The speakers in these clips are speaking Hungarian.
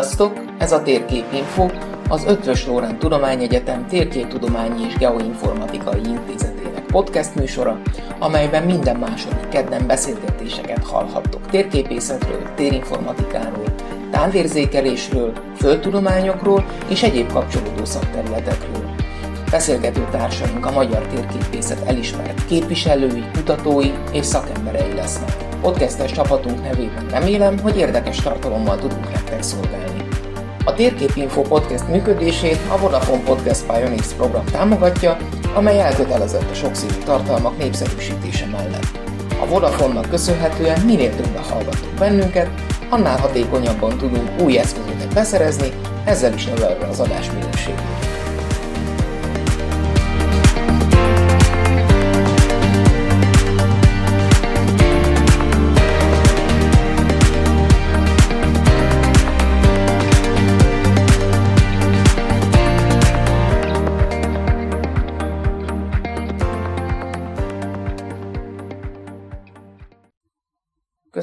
Sziasztok! Ez a Térképinfo, az Ötvös Lórán Tudományegyetem Térképtudományi és Geoinformatikai Intézetének podcast műsora, amelyben minden második kedden beszélgetéseket hallhattok térképészetről, térinformatikáról, távérzékelésről, földtudományokról és egyéb kapcsolódó szakterületekről. Beszélgető társaink a magyar térképészet elismert képviselői, kutatói és szakemberei lesznek. Podcastes csapatunk nevében remélem, hogy érdekes tartalommal tudunk nektek szolgálni. A Térképinfo podcast működését a Vodafone Podcast Pioneers program támogatja, amely elkötelezett a sokszínű tartalmak népszerűsítése mellett. A Vodafone-nak köszönhetően minél többen hallgattuk bennünket, annál hatékonyabban tudunk új eszközöket beszerezni, ezzel is növelve az adás minőségét.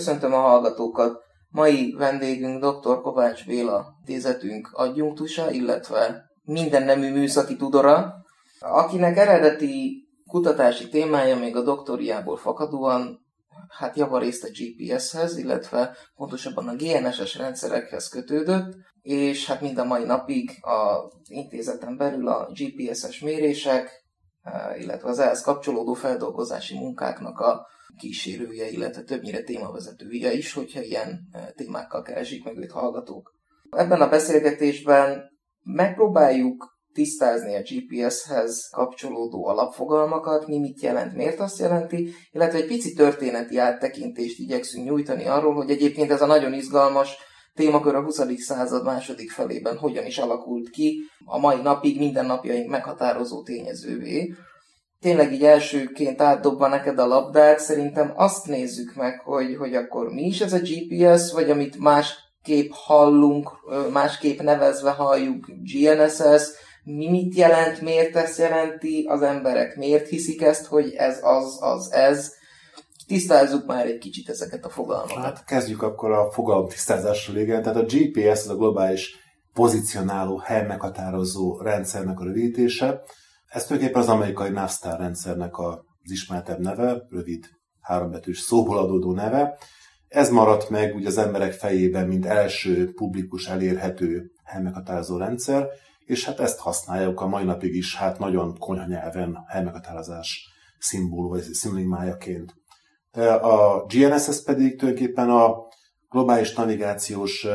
Köszöntöm a hallgatókat! Mai vendégünk dr. Kovács Béla, intézetünk adjunktusa, illetve minden nemű műszaki tudora, akinek eredeti kutatási témája még a doktoriából fakadóan hát javarészt a GPS-hez, illetve pontosabban a GNSS rendszerekhez kötődött, és hát mind a mai napig az intézeten belül a GPS-es mérések, illetve az ehhez kapcsolódó feldolgozási munkáknak a kísérője, illetve többnyire témavezetője is, hogyha ilyen eh, témákkal keresik meg őt hallgatók. Ebben a beszélgetésben megpróbáljuk tisztázni a GPS-hez kapcsolódó alapfogalmakat, mi mit jelent, miért azt jelenti, illetve egy pici történeti áttekintést igyekszünk nyújtani arról, hogy egyébként ez a nagyon izgalmas témakör a 20. század második felében hogyan is alakult ki, a mai napig minden napjaink meghatározó tényezővé tényleg így elsőként átdobva neked a labdát, szerintem azt nézzük meg, hogy, hogy akkor mi is ez a GPS, vagy amit másképp hallunk, másképp nevezve halljuk GNSS, mi mit jelent, miért ezt jelenti, az emberek miért hiszik ezt, hogy ez az, az ez. Tisztázzuk már egy kicsit ezeket a fogalmakat. Hát kezdjük akkor a fogalom tisztázással, igen. Tehát a GPS, az a globális pozicionáló, meghatározó rendszernek a rövidítése. Ez tulajdonképpen az amerikai NAVSTAR rendszernek az ismertebb neve, rövid hárombetűs szóból adódó neve. Ez maradt meg ugye az emberek fejében, mint első publikus elérhető helymeghatározó rendszer, és hát ezt használjuk a mai napig is, hát nagyon konyha nyelven helymeghatározás szimbólum, vagy szimbolimájaként. A GNSS pedig tulajdonképpen a globális navigációs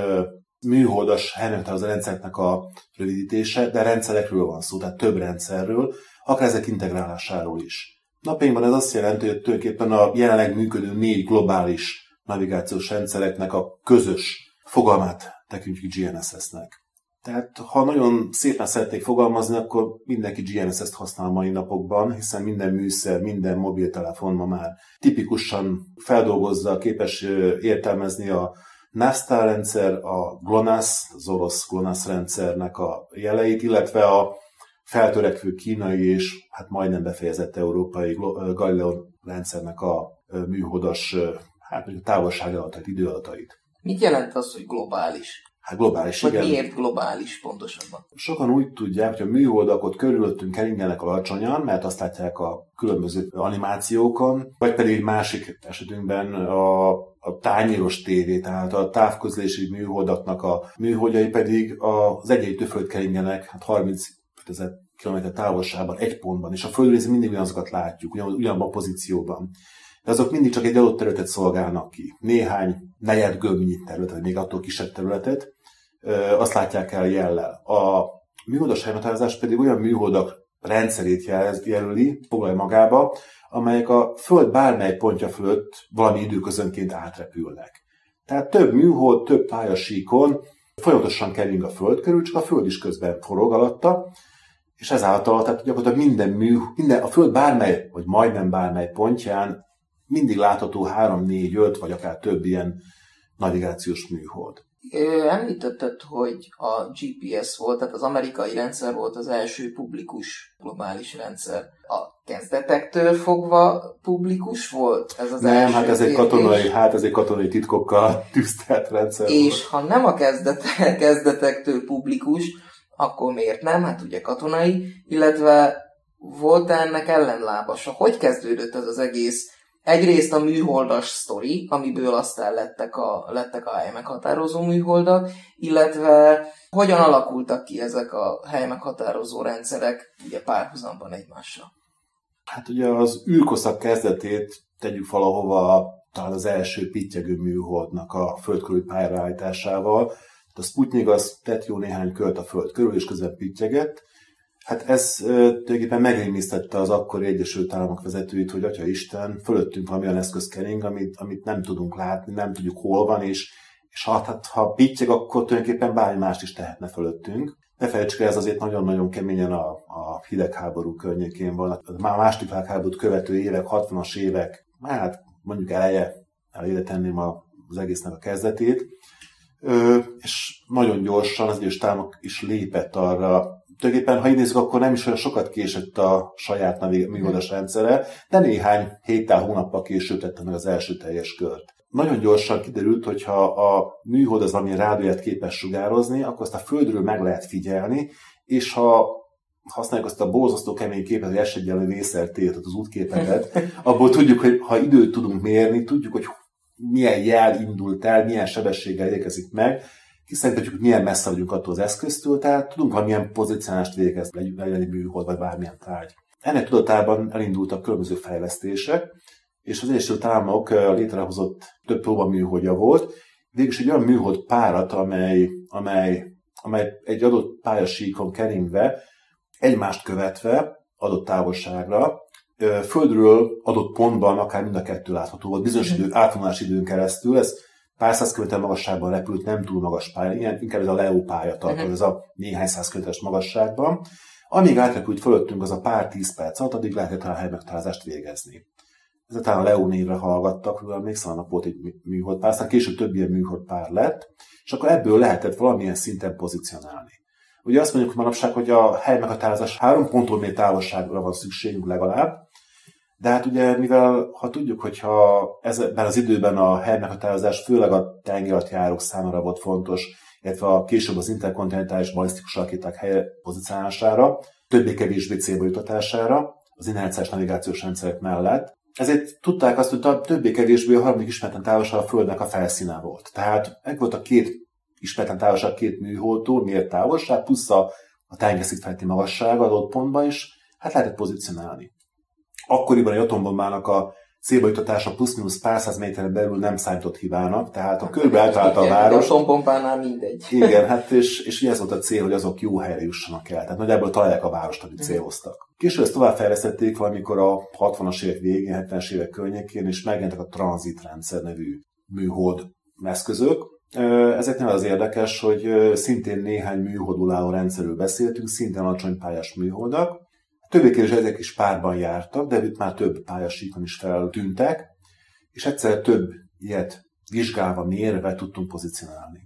műholdas helymeghatározó rendszernek a rövidítése, de rendszerekről van szó, tehát több rendszerről, akár ezek integrálásáról is. Napjainkban ez azt jelenti, hogy tulajdonképpen a jelenleg működő négy globális navigációs rendszereknek a közös fogalmát tekintjük GNSS-nek. Tehát ha nagyon szépen szeretnék fogalmazni, akkor mindenki GNSS-t használ mai napokban, hiszen minden műszer, minden mobiltelefon ma már tipikusan feldolgozza, képes értelmezni a NASTAR rendszer, a GLONASS, az orosz GLONASS rendszernek a jeleit, illetve a feltörekvő kínai és hát majdnem befejezett európai Galileo rendszernek a műholdas hát a távolság adatait, időadatait. Mit jelent az, hogy globális? Hát globális, Vagy igen. miért globális pontosabban? Sokan úgy tudják, hogy a műholdak ott körülöttünk keringenek alacsonyan, mert azt látják a különböző animációkon, vagy pedig másik esetünkben a, a tányéros tévé, tehát a távközlési műholdaknak a műholdjai pedig az egyenlítő föld keringenek, hát 30 ezer km távolságban, egy pontban, és a földrész mindig ugyanazokat látjuk, ugyan, ugyanabban a pozícióban. De azok mindig csak egy adott területet szolgálnak ki. Néhány negyed gömbnyi területet, még attól kisebb területet, azt látják el jellel. A műholdas helyhatározás pedig olyan műholdak rendszerét jelöli, foglalja magába, amelyek a Föld bármely pontja fölött valami időközönként átrepülnek. Tehát több műhold, több pályasíkon folyamatosan kering a Föld körül, csak a Föld is közben forog alatta, és ezáltal tehát gyakorlatilag minden mű, minden, a Föld bármely, vagy majdnem bármely pontján mindig látható 3, 4, 5, vagy akár több ilyen navigációs műhold. Említetted, hogy a GPS volt, tehát az amerikai rendszer volt az első publikus globális rendszer. A kezdetektől fogva publikus volt ez az nem, első hát ez egy katonai, hát ez egy katonai titkokkal tűztelt rendszer És volt. ha nem a kezdete, kezdetektől publikus, akkor miért nem? Hát ugye katonai, illetve volt -e ennek ellenlábasa? Hogy kezdődött ez az egész egyrészt a műholdas sztori, amiből aztán lettek a, lettek a helymeghatározó műholdak, illetve hogyan alakultak ki ezek a helymeghatározó rendszerek ugye párhuzamban egymással. Hát ugye az űrkoszak kezdetét tegyük valahova talán az első pittyegő műholdnak a földkörüli pályára állításával. A Sputnik az tett jó néhány kört a föld körül, és közben pittyegett, Hát ez tulajdonképpen megrémisztette az akkori Egyesült Államok vezetőit, hogy Atya Isten, fölöttünk van olyan eszköz kering, amit, amit nem tudunk látni, nem tudjuk hol van, és, és ha, hát, ha pittyeg, akkor tulajdonképpen bármi mást is tehetne fölöttünk. Ne felejtsük el, ez azért nagyon-nagyon keményen a, a hidegháború környékén van. Már a második világháborút követő évek, 60-as évek, hát mondjuk eleje, elére tenném az egésznek a kezdetét. Ö, és nagyon gyorsan az Egyesült Államok is lépett arra, tulajdonképpen, ha így nézzük, akkor nem is olyan sokat késett a saját műholdas rendszere, de néhány héttel, hónappal később tette meg az első teljes kört. Nagyon gyorsan kiderült, hogy ha a műhold az valami rádióját képes sugározni, akkor azt a Földről meg lehet figyelni, és ha használjuk azt a borzasztó kemény képet, hogy S egyenlő vészeltét, tehát az útképeket, abból tudjuk, hogy ha időt tudunk mérni, tudjuk, hogy milyen jel indult el, milyen sebességgel érkezik meg, kiszámíthatjuk, hogy milyen messze vagyunk attól az eszköztől, tehát tudunk valamilyen pozícionást végezni, legyen egy műhold, vagy bármilyen tárgy. Ennek tudatában elindultak különböző fejlesztések, és az Egyesült Államok létrehozott több próbaműholdja volt, végülis egy olyan műhold párat, amely, amely, amely egy adott pályasíkon keringve, egymást követve, adott távolságra, földről adott pontban akár mind a kettő látható volt, bizonyos idő, átvonulási időn keresztül, ez pár száz kilométer magasságban repült, nem túl magas pálya, inkább ez a Leo pálya tartott, uh-huh. ez a néhány száz kilométeres magasságban. Amíg átrepült fölöttünk az a pár tíz perc alatt, addig lehetett a helymegtalázást végezni. Ezután a Leo névre hallgattak, hogy emlékszem, annak volt egy műholdpár, aztán később több ilyen műholdpár lett, és akkor ebből lehetett valamilyen szinten pozícionálni. Ugye azt mondjuk manapság, hogy a helymeghatározás három ponttól távolságra van szükségünk legalább, de hát ugye, mivel ha tudjuk, hogyha ezben az időben a helymeghatározás főleg a tengeralattjárók számára volt fontos, illetve a később az interkontinentális balisztikus rakéták helye pozícionálására, többé-kevésbé célba jutatására, az inerciás navigációs rendszerek mellett, ezért tudták azt, hogy többé-kevésbé a harmadik ismeretlen távolság a Földnek a felszíne volt. Tehát meg volt a két ismeretlen távolság két műholdtól, miért távolság, plusz a, a tengerszint magassága adott pontban is, hát lehetett pozícionálni akkoriban egy atombombának a célba jutatása plusz-minusz pár száz méteren belül nem számított hibának, tehát a körbe eltalálta a város. Atombombánál mindegy. Igen, hát és, és ez volt a cél, hogy azok jó helyre jussanak el. Tehát nagyjából találják a várost, amit céloztak. Később ezt továbbfejlesztették valamikor a 60-as évek végén, 70-es évek környékén, és megjelentek a tranzitrendszer nevű műhold eszközök. Ezeknél az érdekes, hogy szintén néhány műholdul álló rendszerről beszéltünk, szintén alacsony pályás műholdak, Többé-kevésbé ezek is párban jártak, de itt már több pályasíkon is feltűntek, és egyszer több ilyet vizsgálva, mérve tudtunk pozícionálni.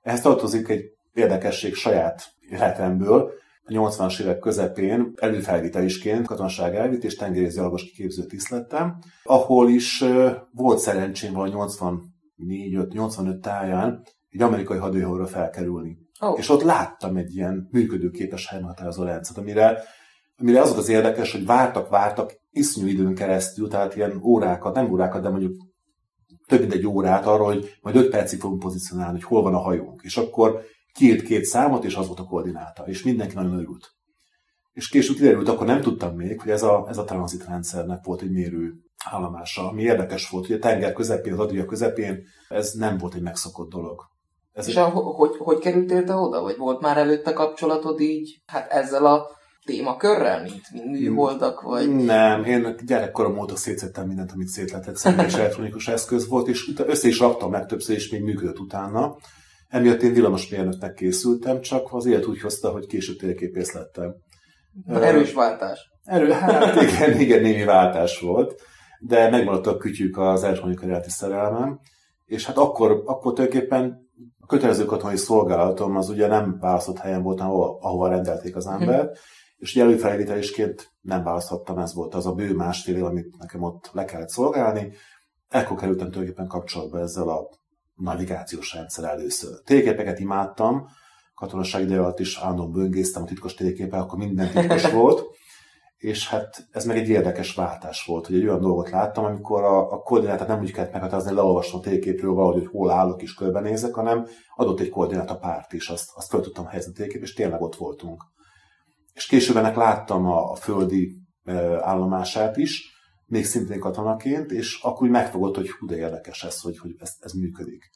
Ehhez tartozik egy érdekesség saját életemből, a 80-as évek közepén előfelvitelésként katonaság elvitt és tengerész kiképző tiszt lettem, ahol is volt szerencsém a 84-85 táján egy amerikai hadőhajóra felkerülni. Oh. És ott láttam egy ilyen működőképes helyhatározó rendszert, amire amire az az érdekes, hogy vártak, vártak iszonyú időn keresztül, tehát ilyen órákat, nem órákat, de mondjuk több mint egy órát arra, hogy majd öt percig fogunk pozícionálni, hogy hol van a hajónk. És akkor kiírt két számot, és az volt a koordináta. És mindenki nagyon örült. És később kiderült, akkor nem tudtam még, hogy ez a, ez a tranzitrendszernek volt egy mérő állomása, ami érdekes volt, hogy a tenger közepén, az Adria közepén ez nem volt egy megszokott dolog. Ez és egy... a, hogy, hogy kerültél te oda? Vagy volt már előtte kapcsolatod így, hát ezzel a témakörrel, mint, mint műholdak, vagy? Nem, én gyerekkorom óta szétszettem mindent, amit szét lehetett szedni, és elektronikus eszköz volt, és össze is raktam meg többször, és még működött utána. Emiatt én villamosmérnöknek készültem, csak az élet úgy hozta, hogy később térképész lettem. Erős váltás. Erő, hát igen, igen, némi váltás volt, de megmaradt a kütyük az elektronikai szerelmem, és hát akkor, akkor tulajdonképpen A kötelező katonai szolgálatom az ugye nem választott helyen volt, ahova, ahova rendelték az embert, hm. És ugye előfelvételésként nem választhattam, ez volt az a bő másfél év, amit nekem ott le kellett szolgálni. Ekkor kerültem tulajdonképpen kapcsolatba ezzel a navigációs rendszer először. Térképeket imádtam, katonaság ide alatt is állandóan böngésztem a titkos térképen, akkor minden titkos volt, és hát ez meg egy érdekes váltás volt, hogy egy olyan dolgot láttam, amikor a, a koordinátát nem úgy kellett meghatározni, leolvasom a térképről valahogy, hogy hol állok és körbenézek, hanem adott egy koordináta párt is, azt, azt fel tudtam helyezni a térkép, és tényleg ott voltunk. És később ennek láttam a, a földi állomását is, még szintén katonaként, és akkor úgy megfogott, hogy hú, de érdekes ez, hogy, hogy ez, ez működik.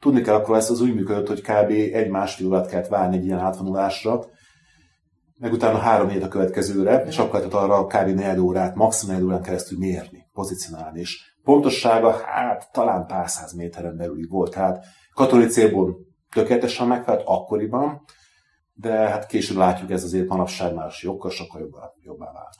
Tudni kell, akkor ez az úgy működött, hogy kb. egy-másfél órát kellett várni egy ilyen átvonulásra, meg utána három hét a következőre, és akkor lehetett arra kb. negyed órát, maximum negyed órán keresztül mérni, pozícionálni. És pontossága, hát talán pár száz méteren belüli volt. Tehát katonai célból tökéletesen megfelelt akkoriban, de hát később látjuk, ez azért manapság már sokkal, sokkal jobbá, jobbá vált.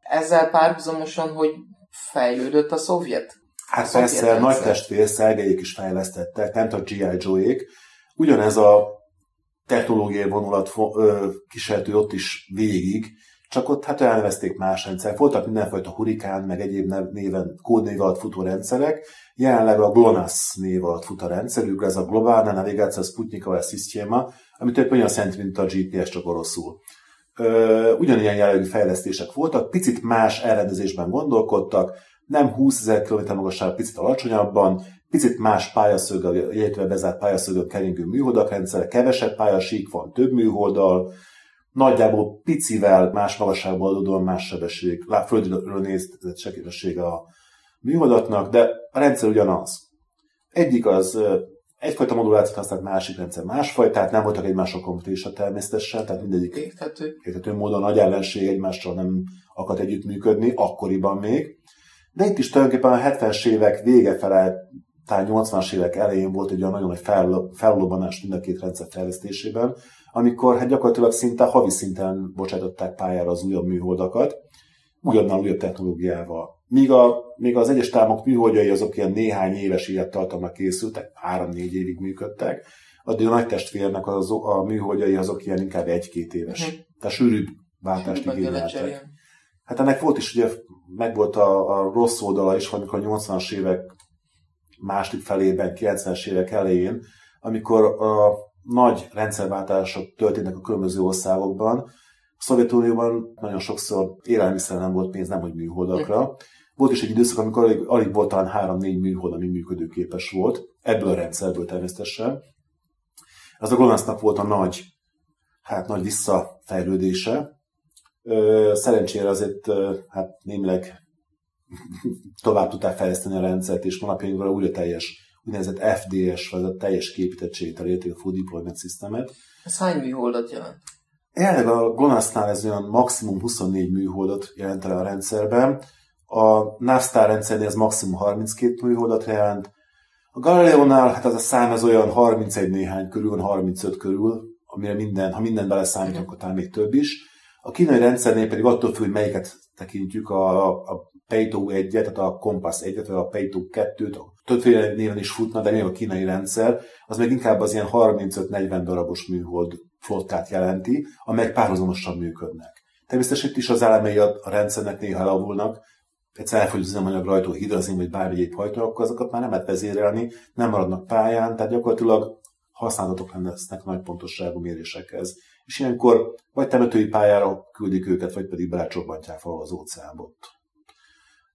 Ezzel párhuzamosan, hogy fejlődött a szovjet? Hát a persze, rendszer. nagy testvér Szergejék is fejlesztettek, nem csak G.I. Joe-ék. Ugyanez a technológiai vonulat kísértő ott is végig, csak ott hát elnevezték más rendszer. Voltak mindenfajta hurikán, meg egyéb néven, kódnév alatt futó rendszerek. Jelenleg a GLONASS név alatt fut a rendszerük, ez a Global Navigation Sputnikova Systema, ami több olyan szent, mint a GPS, csak oroszul. ugyanilyen jellegű fejlesztések voltak, picit más elrendezésben gondolkodtak, nem 20 ezer km magasság, picit alacsonyabban, picit más pályaszöggel, illetve bezárt pályaszöggel keringő műholdak rendszere, kevesebb pályasík van, több műholdal, nagyjából picivel más magasságban adódóan más sebesség, földről nézett sebesség a műholdatnak, de a rendszer ugyanaz. Egyik az egyfajta modulációt használt, másik rendszer másfajtát, nem voltak egymások kompetések természetesen, tehát mindegyik érthető. érthető módon nagy ellenség egymással nem akart együttműködni, akkoriban még. De itt is tulajdonképpen a 70-es évek vége fele, talán 80-as évek elején volt egy olyan nagyon nagy fellobbanás mind a két rendszer fejlesztésében, amikor hát gyakorlatilag szinte havi szinten bocsátották pályára az újabb műholdakat, újabbnál újabb technológiával. Míg, a, míg az egyes támok műholdjai azok ilyen néhány éves élettartamra készültek, három-négy évig működtek, addig a nagy testvérnek az, a műholdjai azok ilyen inkább egy-két éves. Uh-huh. Tehát sűrűbb váltást igényeltek. Hát ennek volt is, ugye megvolt a, a rossz oldala is, amikor a 80-as évek második felében, 90-es évek elején, amikor a nagy rendszerváltások történnek a különböző országokban, a Szovjetunióban nagyon sokszor élelmiszer nem volt pénz, nem hogy műholdakra. Volt is egy időszak, amikor alig, alig volt talán három-négy műhold, ami működőképes volt, ebből a rendszerből természetesen. Ez a GLONASS-nak volt a nagy, hát nagy visszafejlődése. Szerencsére azért hát némileg tovább tudták fejleszteni a rendszert, és manapjainkban újra teljes úgynevezett FDS, vagy a teljes képítettségét elérték a Full Deployment Systemet. Ez hány műholdat jelent? Jelenleg a GLONASS-nál ez olyan maximum 24 műholdat jelent el a rendszerben. A NAVSTAR rendszernél ez maximum 32 műholdat jelent. A Galileo-nál hát az a szám az olyan 31 néhány körül, 35 körül, amire minden, ha minden beleszámítunk, akkor talán még több is. A kínai rendszernél pedig attól függ, hogy melyiket tekintjük, a, a Peito 1-et, tehát a Compass 1-et, vagy a Peito 2-t, többféle néven is futna, de még a kínai rendszer, az meg inkább az ilyen 35-40 darabos műhold flottát jelenti, amelyek párhuzamosan működnek. Természetesen itt is az elemei a, a rendszernek néha elavulnak, egyszer elfogy az üzemanyag rajtó hidrazni, vagy bármi egyéb hajtó, akkor azokat már nem lehet vezérelni, nem maradnak pályán, tehát gyakorlatilag használhatók lesznek nagy pontosságú mérésekhez. És ilyenkor vagy temetői pályára küldik őket, vagy pedig belecsobbantják valahol az óceánba.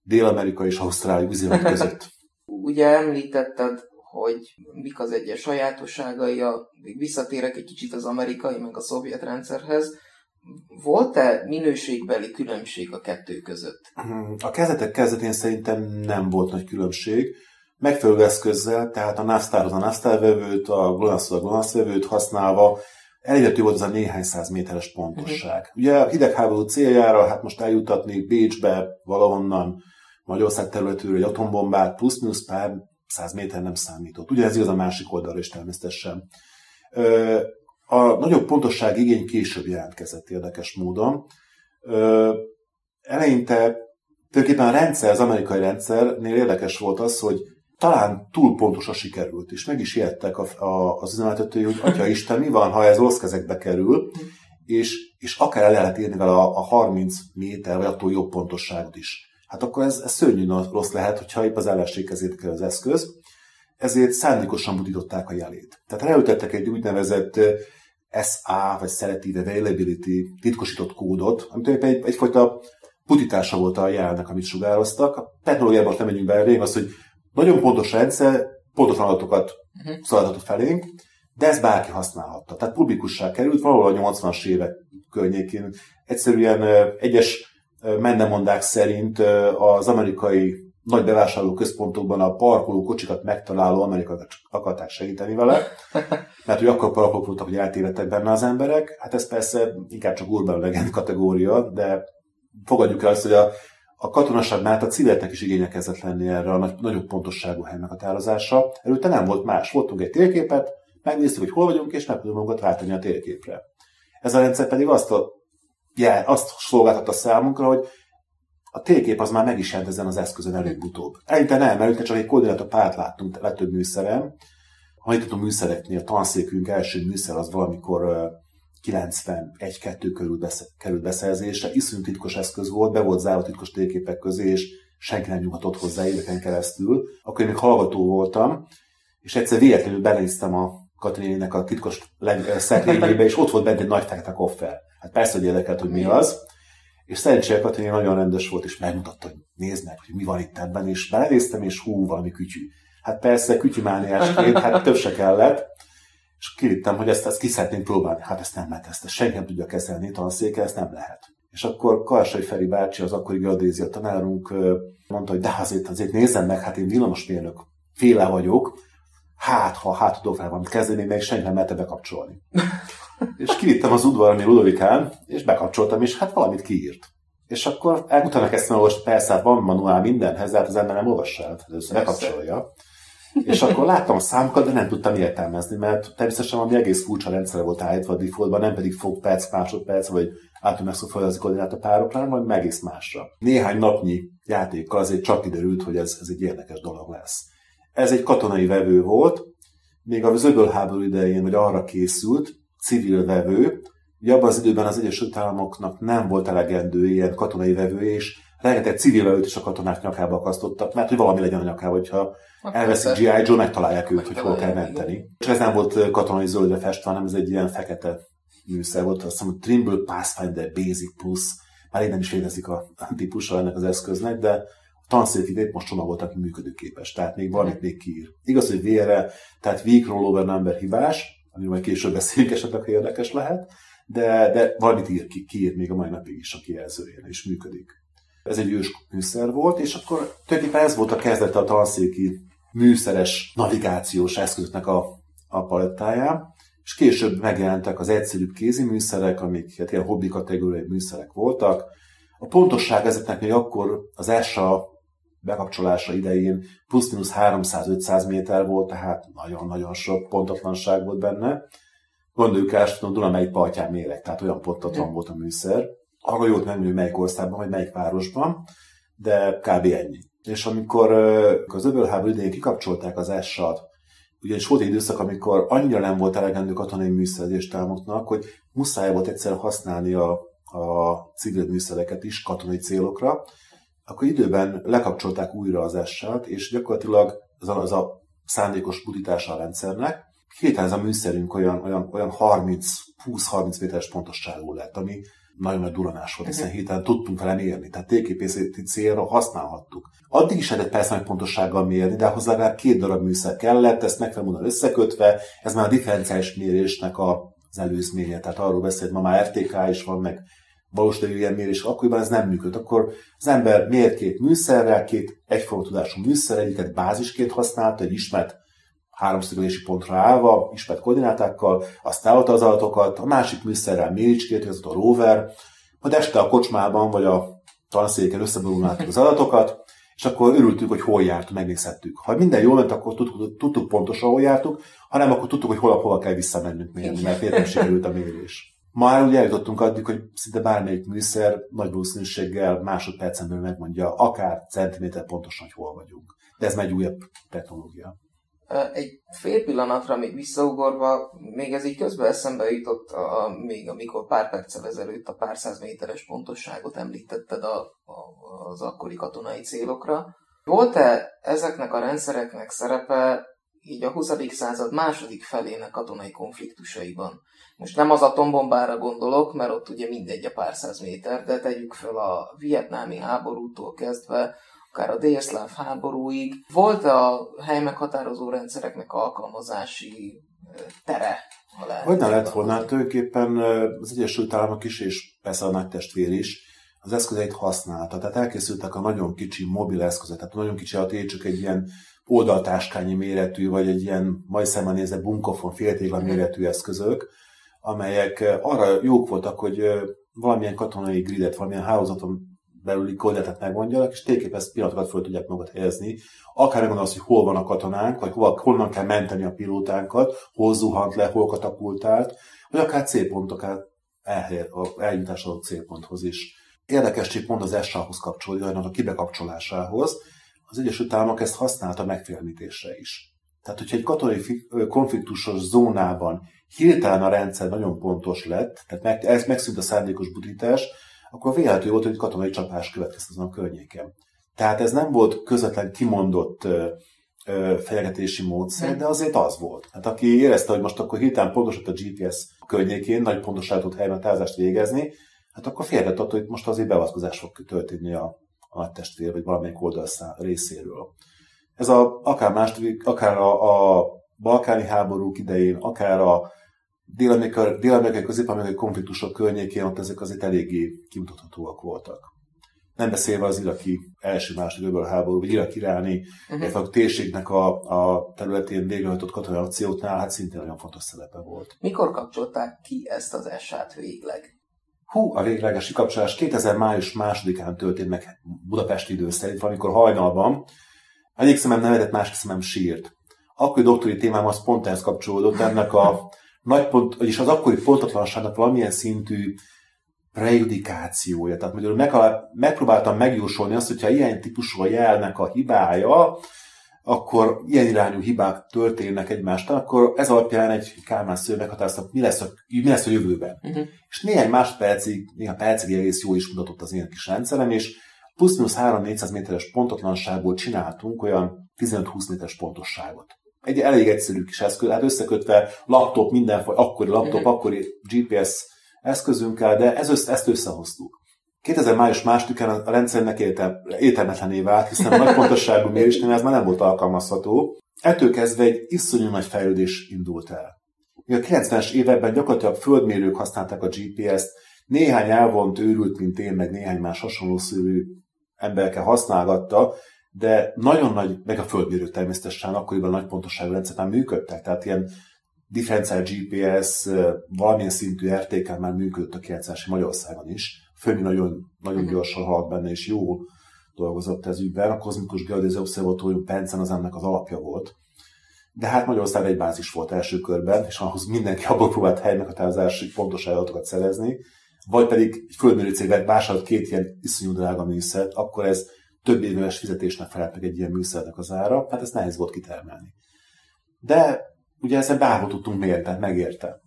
Dél-Amerika és Ausztrália üzemek között. Ugye említetted, hogy mik az egyes sajátosságai, a, még visszatérek egy kicsit az amerikai, meg a szovjet rendszerhez. Volt-e minőségbeli különbség a kettő között? A kezdetek kezdetén szerintem nem volt nagy különbség. Megfelelő eszközzel, tehát a NASTAR-hoz a NASTAR vevőt, a GLONASS-hoz a GLONASS vevőt használva elérhető volt az a néhány száz méteres pontosság. Uh-huh. Ugye a hidegháború céljára, hát most eljutatni Bécsbe valahonnan Magyarország területéről egy atombombát plusz-minusz pár száz méter nem számított. Ugye ez igaz a másik oldalra is természetesen. A nagyobb pontosság igény később jelentkezett érdekes módon. Eleinte tulajdonképpen a rendszer, az amerikai rendszernél érdekes volt az, hogy talán túl pontosan sikerült, és meg is ijedtek a, a, az üzemeltetői, hogy atya Isten, mi van, ha ez rossz kezekbe kerül, és, és akár el lehet írni vele a, a 30 méter, vagy attól jobb pontosságot is. Hát akkor ez, ez szörnyű rossz lehet, hogyha épp az ellenség kezét kell az eszköz, ezért szándékosan budították a jelét. Tehát ráültettek egy úgynevezett SA, vagy Selective Availability titkosított kódot, amit egy, egyfajta putítása volt a jelnek, amit sugároztak. A technológiában nem megyünk bele, az, hogy nagyon pontos rendszer, pontosan adatokat uh-huh. szolgáltatott felénk, de ez bárki használhatta. Tehát publikussá került valahol a 80-as évek környékén. Egyszerűen egyes mendemondák szerint az amerikai nagy bevásárló központokban a parkoló kocsikat megtaláló amerikai akarták segíteni vele, mert hogy akkor parkolók voltak, hogy eltévedtek benne az emberek. Hát ez persze inkább csak urban legend kategória, de fogadjuk el azt, hogy a, a katonaság mellett a civileknek is igénye kezdett lenni erre a nagy, nagyobb pontosságú hely meghatározása. Előtte nem volt más. Voltunk egy térképet, megnéztük, hogy hol vagyunk, és meg tudunk magunkat váltani a térképre. Ez a rendszer pedig azt, a, jel, azt szolgáltatta számunkra, hogy a térkép az már meg is jelent ezen az eszközön előbb-utóbb. Eleinte nem, előtte csak egy koordinátor párt láttunk legtöbb műszerem. Ha itt a műszereknél, a tanszékünk első műszer az valamikor 91-2 körül besze, került beszerzésre, iszonyú titkos eszköz volt, be volt zárva titkos térképek közé, és senki nem nyújhatott hozzá éveken keresztül. Akkor én még hallgató voltam, és egyszer véletlenül belenéztem a Katrinének a titkos szekrényébe, és ott volt bent egy nagy fekete koffer. Hát persze, hogy érdekelt, hogy mi az. És szerencsére Katriné nagyon rendes volt, és megmutatta, hogy nézd meg, hogy mi van itt ebben, és belenéztem, és hú, valami kütyű. Hát persze, kütyümániásként, hát több se kellett. És kivittem, hogy ezt, ezt ki szeretném próbálni. Hát ezt nem lehet, ezt, ezt senki nem tudja kezelni, tanszéke, ezt nem lehet. És akkor Karsai Feri bácsi, az akkori geodézia tanárunk mondta, hogy de azért, azért nézzem meg, hát én villamosmérnök féle vagyok, hát, ha hát tudok fel valamit kezdeni, még senki nem merte bekapcsolni. És kivittem az udvarmi Ludovikán, és bekapcsoltam, és hát valamit kiírt. És akkor utána kezdtem olvasni, persze, hát van manuál mindenhez, de hát az ember nem olvassa el, először bekapcsolja. És akkor láttam a számokat, de nem tudtam értelmezni, mert természetesen valami egész furcsa rendszer volt állítva a defaultban, nem pedig fog perc, másodperc, vagy által megszokfajlazni koordináta párokra, hanem egész másra. Néhány napnyi játékkal azért csak kiderült, hogy ez, ez egy érdekes dolog lesz. Ez egy katonai vevő volt, még a zöbölháború idején, vagy arra készült, civil vevő, Ugye abban az időben az Egyesült Államoknak nem volt elegendő ilyen katonai vevő, és rengeteg civil vevőt is a katonák nyakába akasztottak, mert hogy valami legyen a nyakába, hogyha hát elveszik G.I. Joe, megtalálják őt, hogy hol kell menteni. És ez nem volt katonai zöldre festve, hanem ez egy ilyen fekete műszer volt, azt hiszem, Trimble Pathfinder Basic Plus, már így nem is létezik a típusa ennek az eszköznek, de tanszék idejét most csomagoltak ki működőképes, tehát még valamit még kiír. Igaz, hogy VR-re, tehát weak rollover number hibás, amiről majd később beszélünk esetleg, ha érdekes lehet, de, de valamit ír, ki, kiír még a mai napig is a kijelzőjén, és működik. Ez egy ős műszer volt, és akkor tulajdonképpen ez volt a kezdete a tanszéki műszeres navigációs eszközöknek a, a palettáján, és később megjelentek az egyszerűbb kézi műszerek, amik hát ilyen hobbi kategóriai műszerek voltak. A pontosság ezeknek még akkor az ESA bekapcsolása idején plusz-minusz 300-500 méter volt, tehát nagyon-nagyon sok pontatlanság volt benne. Gondoljuk el, hogy Duna melyik partján mérek, tehát olyan pontatlan volt a műszer. Arra jót nem melyik országban, vagy melyik városban, de kb. ennyi. És amikor az öbölháború idején kikapcsolták az ESA-t, ugyanis volt egy időszak, amikor annyira nem volt elegendő katonai műszerzés támoknak, hogy muszáj volt egyszer használni a, a civil műszereket is katonai célokra, akkor időben lekapcsolták újra az essát, és gyakorlatilag az a, az a szándékos butítása a rendszernek, hirtelen ez a műszerünk olyan, olyan, olyan 30, 20-30 méteres pontosságú lett, ami nagyon nagy duranás volt, hiszen mhm. hirtelen tudtunk vele mérni, tehát térképészeti célra használhattuk. Addig is lehetett persze nagy pontossággal mérni, de hozzá legalább két darab műszer kellett, ezt megfelelően összekötve, ez már a differenciális mérésnek a, az előzménye, tehát arról beszélt, ma már RTK is van, meg valós ilyen mérés, akkoriban ez nem működött. Akkor az ember miért két műszerrel, két egyforma tudású műszer, egyiket bázisként használta, egy ismert háromszöglési pontra állva, ismert koordinátákkal, azt távolta az adatokat, a másik műszerrel méricskét, ez a rover, majd este a kocsmában vagy a tanszéken összeborulnáltuk az adatokat, és akkor örültünk, hogy hol jártunk, megnézhettük. Ha minden jól ment, akkor tudtuk, tudtuk pontosan, hol jártuk, ha nem, akkor tudtuk, hogy hol, hova kell visszamennünk mérni, mert miért nem sikerült a mérés. Már ugye eljutottunk addig, hogy szinte bármelyik műszer nagy valószínűséggel másodpercen megmondja, akár centiméter pontosan, hogy hol vagyunk. de ez már újabb technológia. Egy fél pillanatra még visszaugorva, még ez így közben eszembe jutott, a, még amikor pár perccel ezelőtt a pár száz méteres pontosságot említetted a, a, az akkori katonai célokra. Volt-e ezeknek a rendszereknek szerepe így a 20. század második felének katonai konfliktusaiban? Most nem az atombombára gondolok, mert ott ugye mindegy a pár száz méter, de tegyük fel a vietnámi háborútól kezdve akár a délszláv háborúig. Volt a helymeghatározó rendszereknek alkalmazási tere? Hogy ne lett volna, tulajdonképpen az Egyesült Államok is, és persze a nagy testvér is, az eszközeit használta. Tehát elkészültek a nagyon kicsi mobil eszközök, tehát nagyon kicsi a csak egy ilyen oldaltáskányi méretű, vagy egy ilyen majd szemben nézve bunkofon féltégla mhm. méretű eszközök, amelyek arra jók voltak, hogy valamilyen katonai gridet, valamilyen hálózaton belüli korlátot megmondjanak, és tényképp ezt pillanatokat föl tudják magat helyezni. Akár megmondom azt, hogy hol van a katonánk, vagy hol, honnan kell menteni a pilótánkat, hol zuhant le, hol katapultált, vagy akár célpontokat eljutás adott célponthoz is. Érdekes pont az SA-hoz kapcsolódik, annak a kibekapcsolásához. Az Egyesült Államok ezt használta megfélemlítésre is. Tehát, hogyha egy katonai konfliktusos zónában hirtelen a rendszer nagyon pontos lett, tehát meg, ez megszűnt a szándékos butítás, akkor vélhető volt, hogy katonai csapás következett azon a környéken. Tehát ez nem volt közvetlen kimondott ö, ö, fenyegetési módszer, de azért az volt. Hát aki érezte, hogy most akkor hirtelen pontosat a GPS környékén, nagy pontosságot helymetázást végezni, hát akkor félretett hogy most azért beavatkozás fog történni a, a testvér, vagy valamelyik oldal részéről. Ez a, akár második, akár a, a balkáni háborúk idején, akár a dél-amerikai, közép-amerikai konfliktusok környékén ott ezek azért eléggé kimutathatóak voltak. Nem beszélve az iraki első-második öböl háború, vagy iraki-iráni, uh-huh. a térségnek a, a területén végrehajtott katonai akcióknál, hát szintén nagyon fontos szerepe volt. Mikor kapcsolták ki ezt az esát végleg? Hú, a végleges kikapcsolás 2000. május másodikán történt meg Budapesti idő szerint, valamikor hajnalban. Egyik szemem nevetett, másik szemem sírt. Akkor doktori témám az pont ehhez kapcsolódott, ennek a nagy pont, vagyis az akkori pontatlanságnak valamilyen szintű prejudikációja. Tehát magyarul meg, megpróbáltam megjósolni azt, hogyha ilyen típusú a jelnek a hibája, akkor ilyen irányú hibák történnek egymástán, akkor ez alapján egy Kálmán sző meghatározta, mi lesz a, mi lesz a jövőben. Uh-huh. És néhány másodpercig, néha percig egész jó is mutatott az én kis rendszerem, és plusz-minusz 3-400 méteres pontatlanságból csináltunk olyan 15-20 méteres pontosságot egy elég egyszerű kis eszköz, hát összekötve laptop, mindenfajta, akkori laptop, mm-hmm. akkori GPS eszközünkkel, de ez össze, ezt összehoztuk. 2000 május másodikán a rendszernek értelmetlené vált, hiszen a nagy pontosságú mérésnél ez már nem volt alkalmazható. Ettől kezdve egy iszonyú nagy fejlődés indult el. A 90-es években gyakorlatilag földmérők használták a GPS-t, néhány elvont őrült, mint én, meg néhány más hasonló szűrű emberke használgatta, de nagyon nagy, meg a földmérők természetesen akkoriban nagy pontosságú rendszerben működtek, tehát ilyen differenciált GPS valamilyen szintű értéken már működött a 90-es Magyarországon is. Főni nagyon, nagyon uh-huh. gyorsan haladt benne, és jó dolgozott ez ügyben. A kozmikus geodézia obszervatórium Pencen az ennek az alapja volt. De hát Magyarországon egy bázis volt első körben, és ahhoz mindenki abból próbált helymeghatározási pontos adatokat szerezni, vagy pedig egy földmérő cég vásárolt két ilyen iszonyú drága műszert, akkor ez több éves fizetésnek felelt meg egy ilyen műszernek az ára, hát ezt nehéz volt kitermelni. De ugye ezzel bárhol tudtunk mérni, tehát megérte.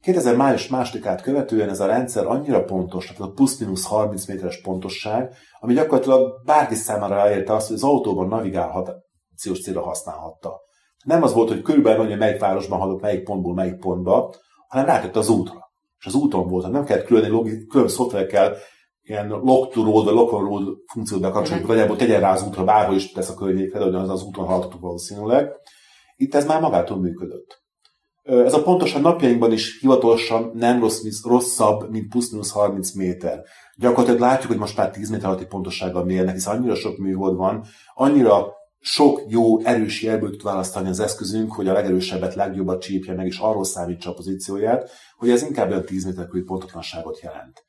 2000 május másodikát követően ez a rendszer annyira pontos, tehát a plusz-minusz 30 méteres pontosság, ami gyakorlatilag bárki számára elérte azt, hogy az autóban navigációs célra használhatta. Nem az volt, hogy körülbelül hogy melyik városban haladok, melyik pontból melyik pontba, hanem rátette az útra. És az úton volt, nem kellett külön, logi, külön szoftverekkel ilyen lock to road, vagy lock on road funkciót bekapcsolni, uh-huh. nagyjából tegyen rá az útra, bárhol is tesz a környékre, de az az úton haladhatunk valószínűleg. Itt ez már magától működött. Ez a pontosan napjainkban is hivatalosan nem rossz, rosszabb, mint plusz 30 méter. Gyakorlatilag látjuk, hogy most már 10 méter alatti pontossággal mérnek, hiszen annyira sok műhold van, annyira sok jó, erős jelből tud választani az eszközünk, hogy a legerősebbet, legjobbat csípje meg, és arról számítsa a pozícióját, hogy ez inkább olyan 10 méter körüli pontatlanságot jelent.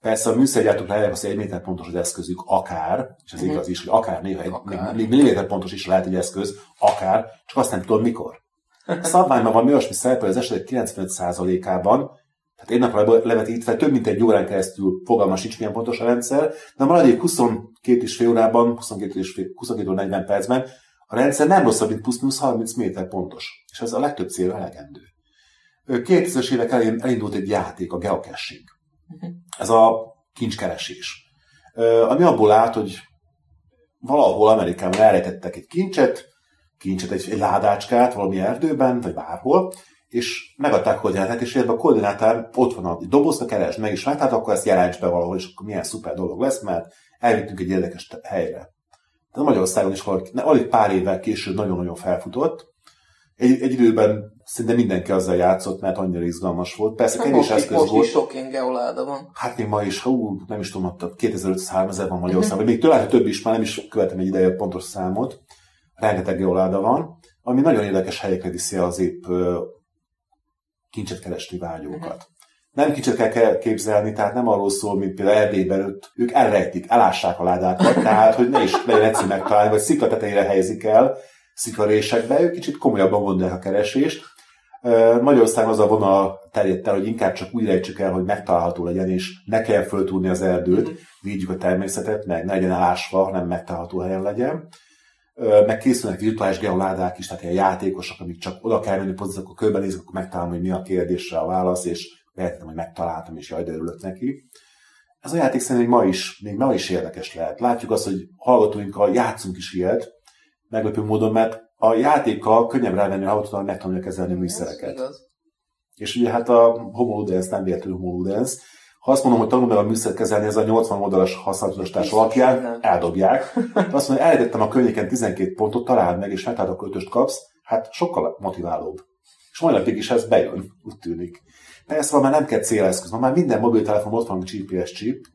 Persze a műszergyártók lehet, hogy egy méter pontos az eszközük, akár, és ez uh-huh. igaz is, hogy akár néha egy, akár. még milliméter pontos is lehet egy eszköz, akár, csak azt nem tudom mikor. Szabványban van olyasmi szerepel, az esetek 95%-ában Tehát egy napra levetítve több mint egy órán keresztül fogalmas nincs milyen pontos a rendszer, de a maradék 22 és fél órában, 22 és fél, 22 40 percben a rendszer nem rosszabb, mint plusz 30 méter pontos. És ez a legtöbb célra elegendő. 2000-es évek elején elindult egy játék, a geocaching. Mhm. Ez a kincskeresés. Ami abból állt, hogy valahol Amerikában elrejtettek egy kincset, kincset, egy, egy ládácskát valami erdőben, vagy bárhol, és megadták koordinátát, és a koordinátán ott van a doboznak, keresd meg, és hát akkor ezt jelents be valahol, és akkor milyen szuper dolog lesz, mert elvittünk egy érdekes helyre. De Magyarországon is alig pár évvel később nagyon-nagyon felfutott. Egy, egy időben szinte mindenki azzal játszott, mert annyira izgalmas volt. Persze hát kevés eszköz most volt. Most is sok ilyen geoláda van. Hát még ma is, ha ú, nem is tudom, 2500-3000 van Magyarországon, uh-huh. még tőle több is, már nem is követem egy ideje pontos számot. Rengeteg geoláda van, ami nagyon érdekes helyekre viszi az épp kincset keresni vágyókat. Nem kicsit kell képzelni, tehát nem arról szól, mint például Erdélyben, ők, ők elrejtik, elássák a ládákat, tehát hogy ne is legyen egyszerű megtalálni, vagy szikla tetejére helyezik el, sziklarésekbe, ők kicsit komolyabban gondolják a keresést. Magyarországon az a vonal terjedt el, hogy inkább csak úgy rejtsük el, hogy megtalálható legyen, és ne kell föltúrni az erdőt, mm-hmm. védjük a természetet, meg ne legyen elásva, hanem megtalálható helyen legyen. Meg készülnek virtuális geoládák is, tehát ilyen játékosok, amik csak oda kell menni pozíciót, akkor körbenézik, akkor megtalálom, hogy mi a kérdésre a válasz, és lehetem, hogy megtaláltam, és jaj, de örülök neki. Ez a játék szerintem ma is, még ma is érdekes lehet. Látjuk azt, hogy hallgatóinkkal játszunk is ilyet, meglepő módon, mert a játékkal könnyebb rávenni a hallgatót, hogy megtanulja kezelni a műszereket. És ugye hát a Homo Ludens nem véletlenül Homo Ludens. Ha azt mondom, hogy tanul meg a műszert kezelni, ez a 80 oldalas használatosítás alapján eldobják. De azt mondom, hogy elejtettem a környéken 12 pontot, találd meg, és megtaláld, akkor ötöst kapsz, hát sokkal motiválóbb. És majd napig is ez bejön, úgy tűnik. Persze, már nem kell céleszköz, ma már minden mobiltelefon ott van a GPS chip,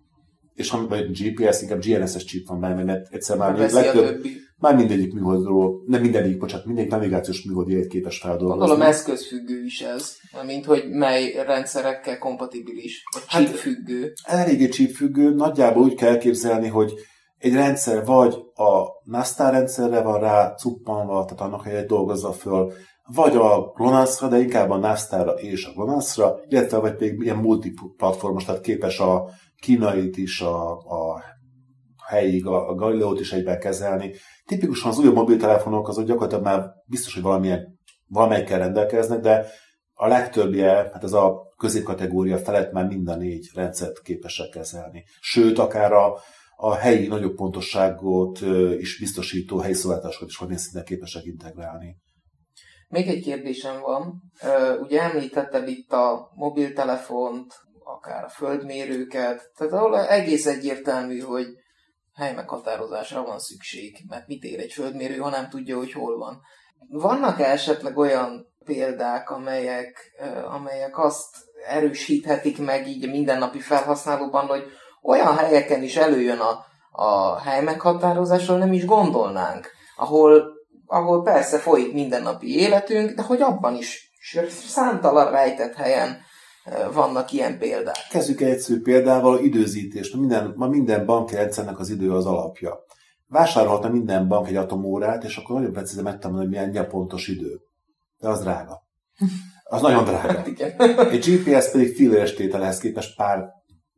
és vagy GPS, inkább GNSS chip van benne, mert egyszer már még legtöbb, már mindegyik műholdról, nem mindegyik, bocsánat, mindegyik navigációs műhold képes feldolgozni. Gondolom eszközfüggő is ez, mint hogy mely rendszerekkel kompatibilis, vagy hát, chipfüggő. Eléggé chipfüggő, nagyjából úgy kell képzelni, hogy egy rendszer vagy a NASTAR rendszerre van rá cuppanva, tehát annak helyett dolgozza föl, vagy a GLONASS-ra, de inkább a NASTAR-ra és a GLONASS-ra, illetve vagy pedig ilyen multiplatformos, tehát képes a kínait is, a, a helyi a Galileo-t is egyben kezelni. Tipikusan az újabb mobiltelefonok azok gyakorlatilag már biztos, hogy valamilyen, valamelyikkel rendelkeznek, de a legtöbbje, hát ez a középkategória felett már mind a négy rendszert képesek kezelni. Sőt, akár a, a helyi nagyobb pontosságot is biztosító helyi szolgáltatásokat is valamilyen szinten képesek integrálni. Még egy kérdésem van. Ugye említetted itt a mobiltelefont, akár a földmérőket, tehát ahol egész egyértelmű, hogy hely meghatározásra van szükség, mert mit ér egy földmérő, ha nem tudja, hogy hol van. Vannak-e esetleg olyan példák, amelyek, amelyek azt erősíthetik meg így a mindennapi felhasználóban, hogy olyan helyeken is előjön a, a hely meghatározásról nem is gondolnánk, ahol, ahol persze folyik mindennapi életünk, de hogy abban is számtalan rejtett helyen vannak ilyen példák. Kezdjük egy egyszerű példával, időzítés. Minden, ma minden banki rendszernek az idő az alapja. Vásárolta minden bank egy atomórát, és akkor nagyon precízen megtanulni, hogy milyen pontos idő. De az drága. Az nagyon drága. Egy GPS pedig filléres tételhez képest pár,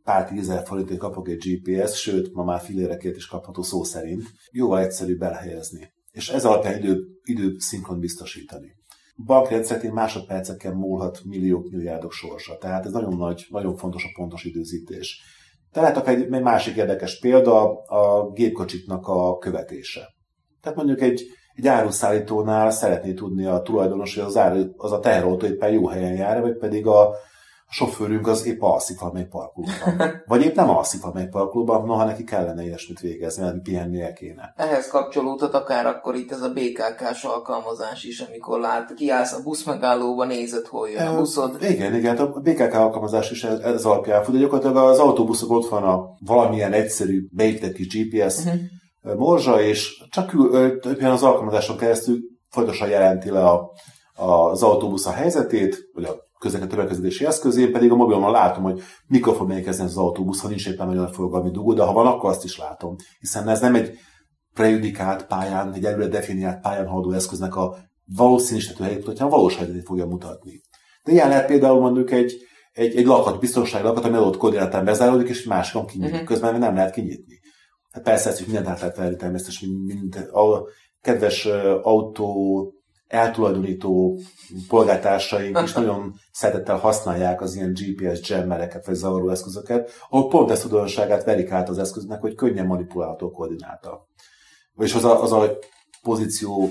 pár tízezer forintért kapok egy GPS, sőt, ma már fillérekért is kapható szó szerint. Jóval egyszerűbb elhelyezni. És ez alapján idő, idő szinkron biztosítani bankrendszerén másodperceken múlhat milliók, milliárdok sorsa. Tehát ez nagyon nagy, nagyon fontos a pontos időzítés. Tehát egy, egy másik érdekes példa a gépkocsiknak a követése. Tehát mondjuk egy, egy áruszállítónál szeretné tudni a tulajdonos, hogy az, áru, az a teherautó éppen jó helyen jár, vagy pedig a, sofőrünk az épp alszik valamelyik parkolóban. Vagy épp nem alszik valamelyik parkolóban, noha neki kellene ilyesmit végezni, mert pihennie kéne. Ehhez kapcsolódhat akár akkor itt ez a BKK-s alkalmazás is, amikor lát, kiállsz a busz megállóban, nézed, hol jön a buszod. Igen, igen, a BKK alkalmazás is ez, ez alapján fut, de gyakorlatilag az autóbuszok ott van a valamilyen egyszerű beépített kis GPS uh-huh. morzsa, és csak az alkalmazáson keresztül folytosan jelenti le a, az autóbusz a helyzetét, vagy a közlekedő tömegközlekedési eszköz, én pedig a mobilomon látom, hogy mikor fog megérkezni az autóbusz, ha nincs éppen nagyon forgalmi dugó, de ha van, akkor azt is látom. Hiszen ez nem egy prejudikált pályán, egy előre definiált pályán haladó eszköznek a valószínűsítető helyét mutatja, a valós helyzetét fogja mutatni. De ilyen lehet például mondjuk egy, egy, egy lakat, biztonsági lakat, ami adott koordinátán bezáródik, és másikon kinyitni. Uh-huh. Közben nem lehet kinyitni. Hát persze ezt is mindent át lehet venni természetesen, mint a kedves autó eltulajdonító polgártársaink is nagyon szeretettel használják az ilyen GPS jammereket, vagy zavaró eszközöket, ahol pont ezt tulajdonságát verik át az eszköznek, hogy könnyen manipulálható koordináta. Vagyis az a, az a pozíció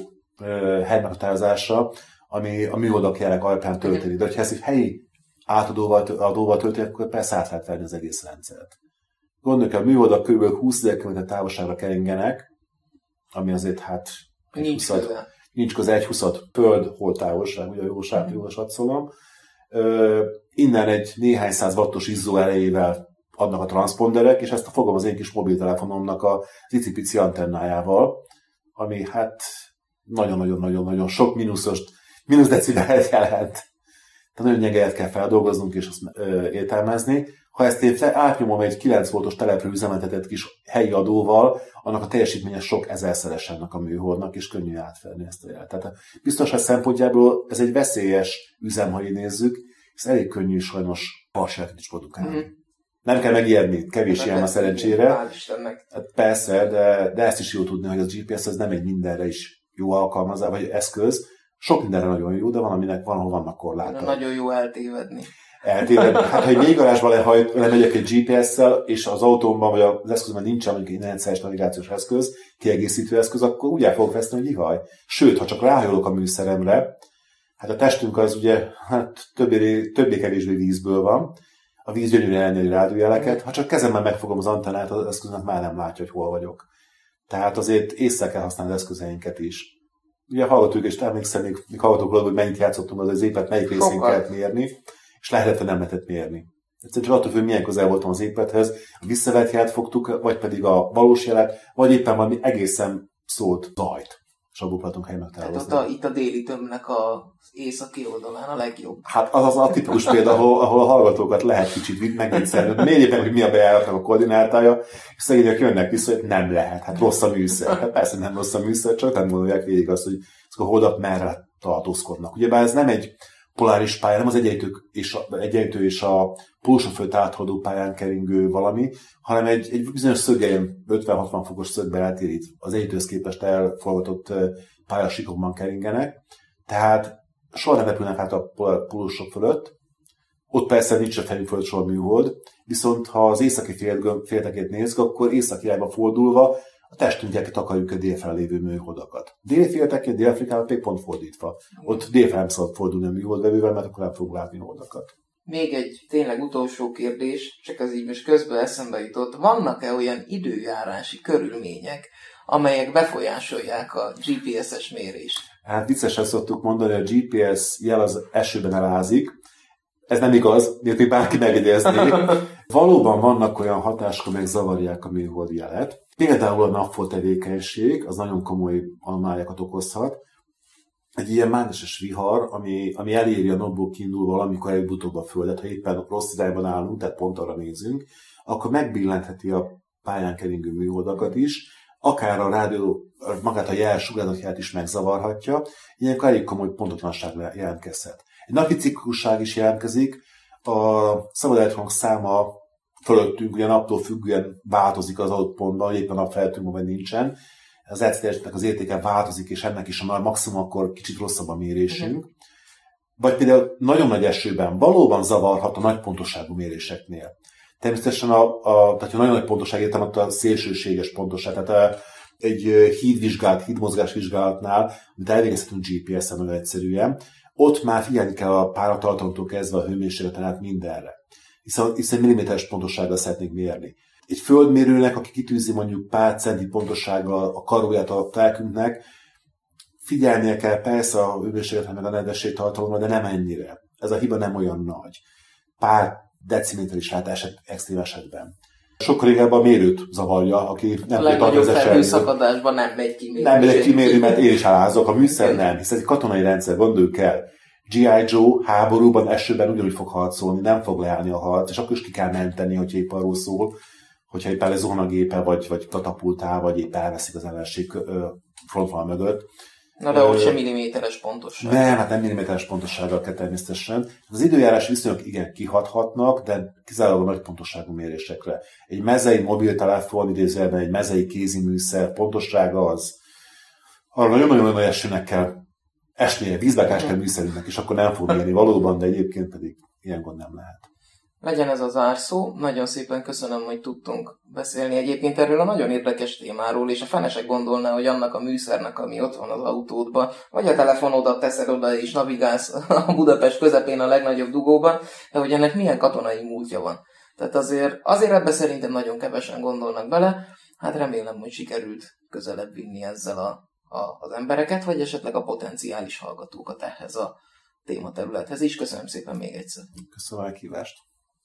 helymeghatározása, ami a műholdak jelek alapján történik. De ha ez egy helyi átadóval, adóval történik, akkor persze át lehet venni az egész rendszert. Gondoljuk, a műholdak kb. 20 ezer km távolságra keringenek, ami azért hát nincs 20, közel. Nincs közel egy 20 föld holtávolság, ugye a jó sátjólosat szólom. Innen egy néhány száz wattos izzó erejével adnak a transponderek, és ezt a fogom az én kis mobiltelefonomnak a icipici antennájával, ami hát nagyon-nagyon-nagyon-nagyon sok mínuszos, mínusz decibelt jelent. Tehát nagyon nyegelyet kell feldolgoznunk és azt ö, értelmezni. Ha ezt én átnyomom egy 9 voltos telepről üzemeltetett kis helyi adóval, annak a teljesítménye sok ezerszeres ennek a műholdnak, és könnyű átfelni ezt a jelet. Tehát biztos a szempontjából ez egy veszélyes üzem, ha így nézzük, ez elég könnyű sajnos parsiákat is produkálni. Mm-hmm. Nem kell megijedni, kevés nem ilyen a szerencsére. Hát persze, de, de ezt is jó tudni, hogy az GPS az nem egy mindenre is jó alkalmazás, vagy eszköz. Sok mindenre nagyon jó, de van, aminek van, ahol vannak korlátai. Nagyon jó eltévedni. Eltévedni. Hát, ha egy mélygarázsba lehajt, lemegyek egy GPS-szel, és az autómban, vagy az eszközben nincsen mondjuk egy rendszeres navigációs eszköz, kiegészítő eszköz, akkor úgy el fogok veszni, hogy ihaj. Sőt, ha csak rájolok a műszeremre, hát a testünk az ugye hát többé, többé-kevésbé vízből van, a víz gyönyörűen elnyeli rádiójeleket, ha csak kezemmel megfogom az antennát, az eszköznek már nem látja, hogy hol vagyok. Tehát azért észre kell használni az eszközeinket is. Ugye hallottuk, és emlékszem, még, még hallottuk hogy mennyit játszottunk az, az épet, melyik részén kellett mérni, és lehetett, nem lehetett mérni. Egyszerűen csak attól függ, milyen közel voltam az épethez, a visszavett jelet fogtuk, vagy pedig a valós jelet, vagy éppen valami egészen szólt zajt és abból próbáltunk Hát ott a, itt a déli tömbnek a északi oldalán a legjobb. Hát az az a tipikus példa, ahol, ahol a hallgatókat lehet kicsit megviccelni. Mérjék meg, hogy mi a bejáratnak a koordinátája, és szegények jönnek vissza, hogy nem lehet. Hát rossz a műszer. Hát persze nem rossz a műszer, csak nem gondolják végig azt, hogy ezek a holdak merre tartózkodnak. Ugyebár ez nem egy poláris pálya, nem az egyenlítő és a, egyenlítő és a pólusaföld áthaladó pályán keringő valami, hanem egy, egy bizonyos szögeljen 50-60 fokos szögben eltérít. Az egyenlítőhöz képest elforgatott pályasikokban keringenek. Tehát soha nem repülnek át a pólusok fölött, ott persze nincs a fejünk fölött soha műhold, viszont ha az északi féltekét nézzük, akkor északi irányba fordulva a testünket akarjuk a délfelé lévő műholdakat. Déli féltekén, Dél-Afrikában pedig pont fordítva. Ott délfelé nem szabad fordulni a műholdvevővel, mert akkor nem fogunk látni holdakat. Még egy tényleg utolsó kérdés, csak az így most közben eszembe jutott. Vannak-e olyan időjárási körülmények, amelyek befolyásolják a GPS-es mérést? Hát viccesen szoktuk mondani, hogy a GPS jel az esőben elázik. Ez nem igaz, miért még bárki megjegyezné. Valóban vannak olyan hatások, amelyek zavarják a műhold jelet. Például a napfol tevékenység, az nagyon komoly anomáliákat okozhat. Egy ilyen mágneses vihar, ami, ami eléri a napból kiindulva valamikor előbb-utóbb a Földet, ha éppen rossz irányban állunk, tehát pont arra nézünk, akkor megbillentheti a pályán keringő műholdakat is, akár a rádió, magát a jel sugárzatját is megzavarhatja, ilyenkor elég komoly pontotlanság jelentkezhet. Egy napi ciklusság is jelentkezik, a szabad száma fölöttünk, ugye naptól függően változik az adott pontban, éppen a feltűnő vagy nincsen. Az LCD-nek az értéke változik, és ennek is a maximum akkor kicsit rosszabb a mérésünk. Uh-huh. Vagy például nagyon nagy esőben valóban zavarhat a nagy pontosságú méréseknél. Természetesen a, a tehát a nagyon nagy pontosság értem a szélsőséges pontosság. Tehát a, egy hídvizsgálat, hídmozgás vizsgálatnál, amit elvégezhetünk GPS-en nagyon egyszerűen, ott már figyelni kell a páratartalomtól kezdve a hőmérsékleten át mindenre hiszen, hiszen milliméteres pontossággal szeretnék mérni. Egy földmérőnek, aki kitűzi mondjuk pár centi pontossággal a karóját a telkünknek, figyelnie kell persze a hőmérsékletre meg a nedvesség tartalomra, de nem ennyire. Ez a hiba nem olyan nagy. Pár deciméteris látás extrém esetben. Sokkal inkább a mérőt zavarja, aki nem tud az esetben. nem megy kimérni. Nem megy kimérni, mert én is állázok. A műszer nem, hiszen egy katonai rendszer, gondoljuk el. G.I. Joe háborúban, esőben ugyanúgy fog harcolni, nem fog leállni a harc, és akkor is ki kell menteni, hogy épp arról szól, hogyha éppen lesz zuhanagépe, vagy, vagy katapultál, vagy épp elveszik az ellenség frontvonal mögött. Na de ott sem milliméteres pontosság. Nem, hát nem milliméteres pontossággal kell természetesen. Az időjárás viszonyok igen kihathatnak, de kizárólag a nagy pontosságú mérésekre. Egy mezei mobiltelefon, idézőjelben egy mezei kéziműszer pontossága az arra nagyon-nagyon nagy esőnek kell esnie, vízbe esnie műszerűnek, és akkor nem fog mérni valóban, de egyébként pedig ilyen gond nem lehet. Legyen ez az árszó. Nagyon szépen köszönöm, hogy tudtunk beszélni egyébként erről a nagyon érdekes témáról, és a fenesek gondolná, hogy annak a műszernek, ami ott van az autódban, vagy a telefonodat teszed oda, és navigálsz a Budapest közepén a legnagyobb dugóban, de hogy ennek milyen katonai múltja van. Tehát azért, azért ebbe szerintem nagyon kevesen gondolnak bele, hát remélem, hogy sikerült közelebb vinni ezzel a, az embereket, vagy esetleg a potenciális hallgatókat ehhez a tématerülethez is. Köszönöm szépen még egyszer. Köszönöm a kívást.